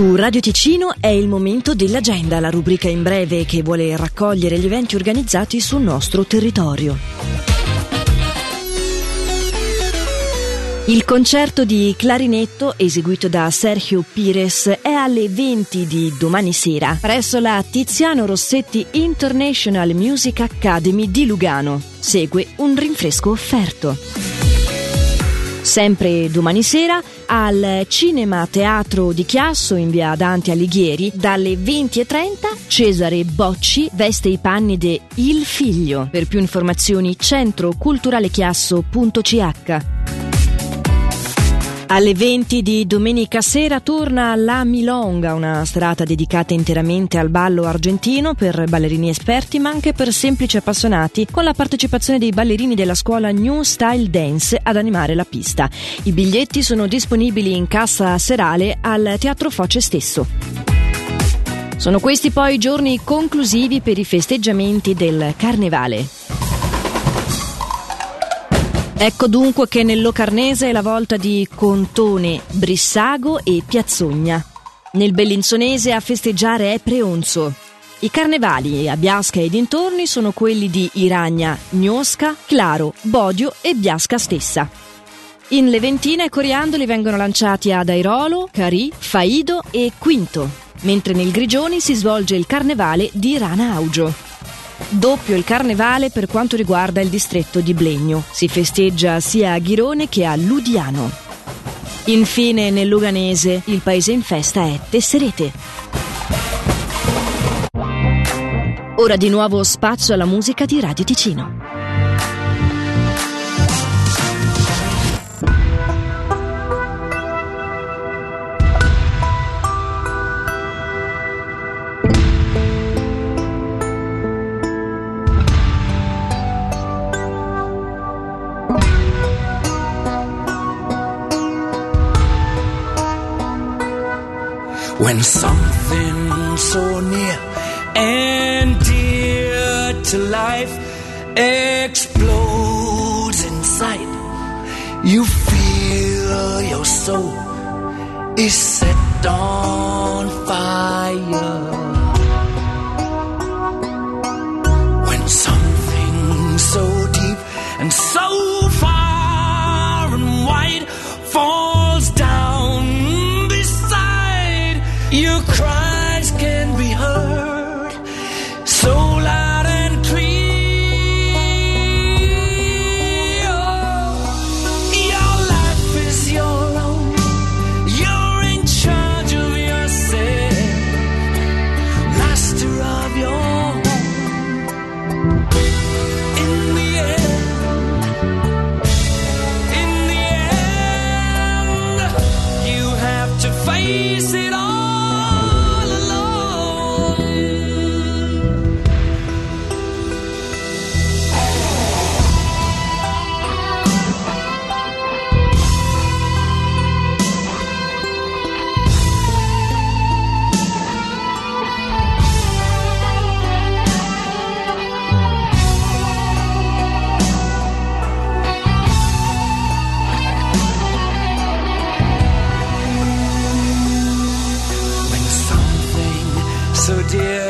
Su Radio Ticino è il momento dell'agenda, la rubrica in breve che vuole raccogliere gli eventi organizzati sul nostro territorio. Il concerto di clarinetto eseguito da Sergio Pires è alle 20 di domani sera presso la Tiziano Rossetti International Music Academy di Lugano. Segue un rinfresco offerto. Sempre domani sera al Cinema Teatro di Chiasso in via Dante Alighieri dalle 20.30 Cesare Bocci veste i panni de Il Figlio. Per più informazioni centroculturalechiasso.ch alle 20 di domenica sera torna La Milonga, una serata dedicata interamente al ballo argentino per ballerini esperti ma anche per semplici appassionati con la partecipazione dei ballerini della scuola New Style Dance ad animare la pista. I biglietti sono disponibili in cassa serale al Teatro Foce stesso. Sono questi poi i giorni conclusivi per i festeggiamenti del Carnevale. Ecco dunque che nel Locarnese è la volta di Contone, Brissago e Piazzogna. Nel Bellinzonese a festeggiare è Preonzo. I carnevali a Biasca e dintorni sono quelli di Iragna, Gnosca, Claro, Bodio e Biasca stessa. In Leventina i coriandoli vengono lanciati ad Airolo, Carì, Faido e Quinto, mentre nel Grigioni si svolge il carnevale di Rana Augio. Doppio il carnevale per quanto riguarda il distretto di Blegno. Si festeggia sia a Ghirone che a Ludiano. Infine nel Luganese il paese in festa è Tesserete. Ora di nuovo spazio alla musica di Radio Ticino. When something so near and dear to life explodes inside, you feel your soul is set on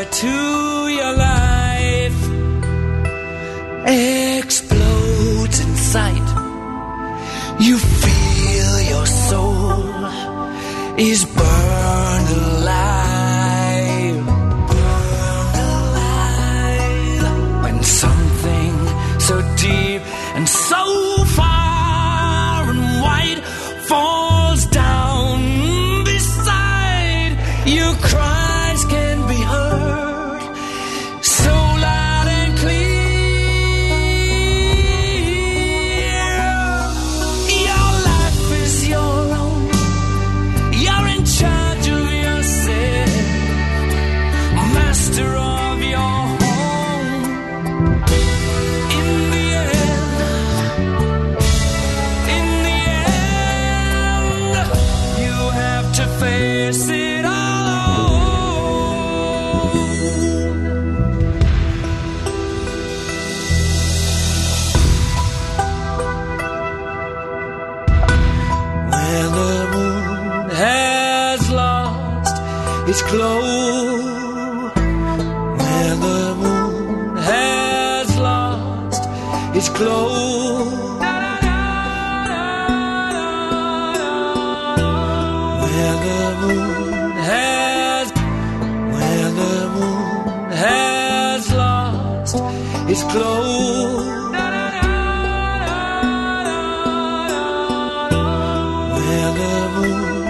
to your life explodes in sight. You feel your soul is burned its glow. Where the moon has lost its glow. Where the moon has, where the moon has lost its glow. Where the moon,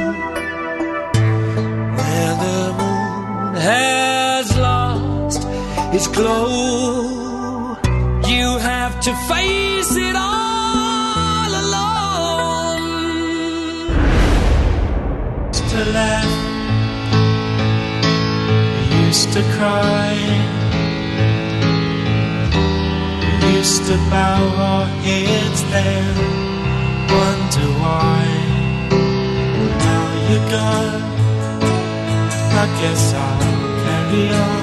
has lost its glow. You have to face it all alone. Used to laugh, used to cry. Used to bow our heads then, wonder why. Now you're gone, I guess I'll carry on.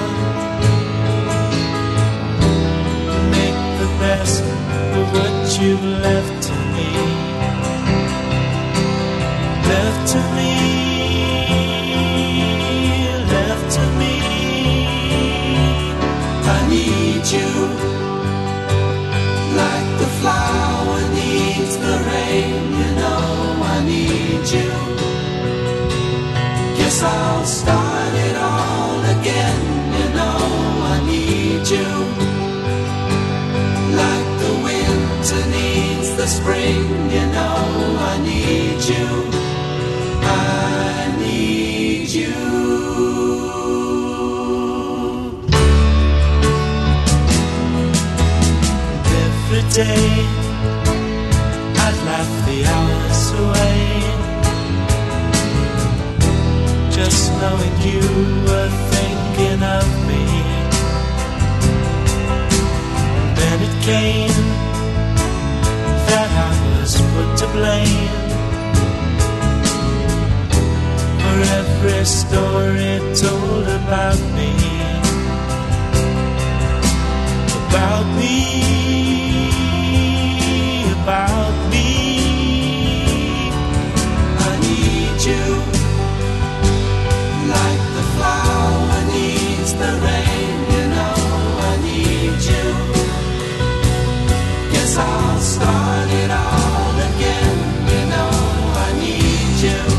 Make the best of what you've left to me. Left to me, left to me. I need you like the flower needs the rain. You know I need you. Guess I'll start spring. You know I need you. I need you. Every day I'd laugh the hours story told about me. About me. About me. I need you. Like the flower needs the rain, you know. I need you. Guess I'll start it all again, you know. I need you.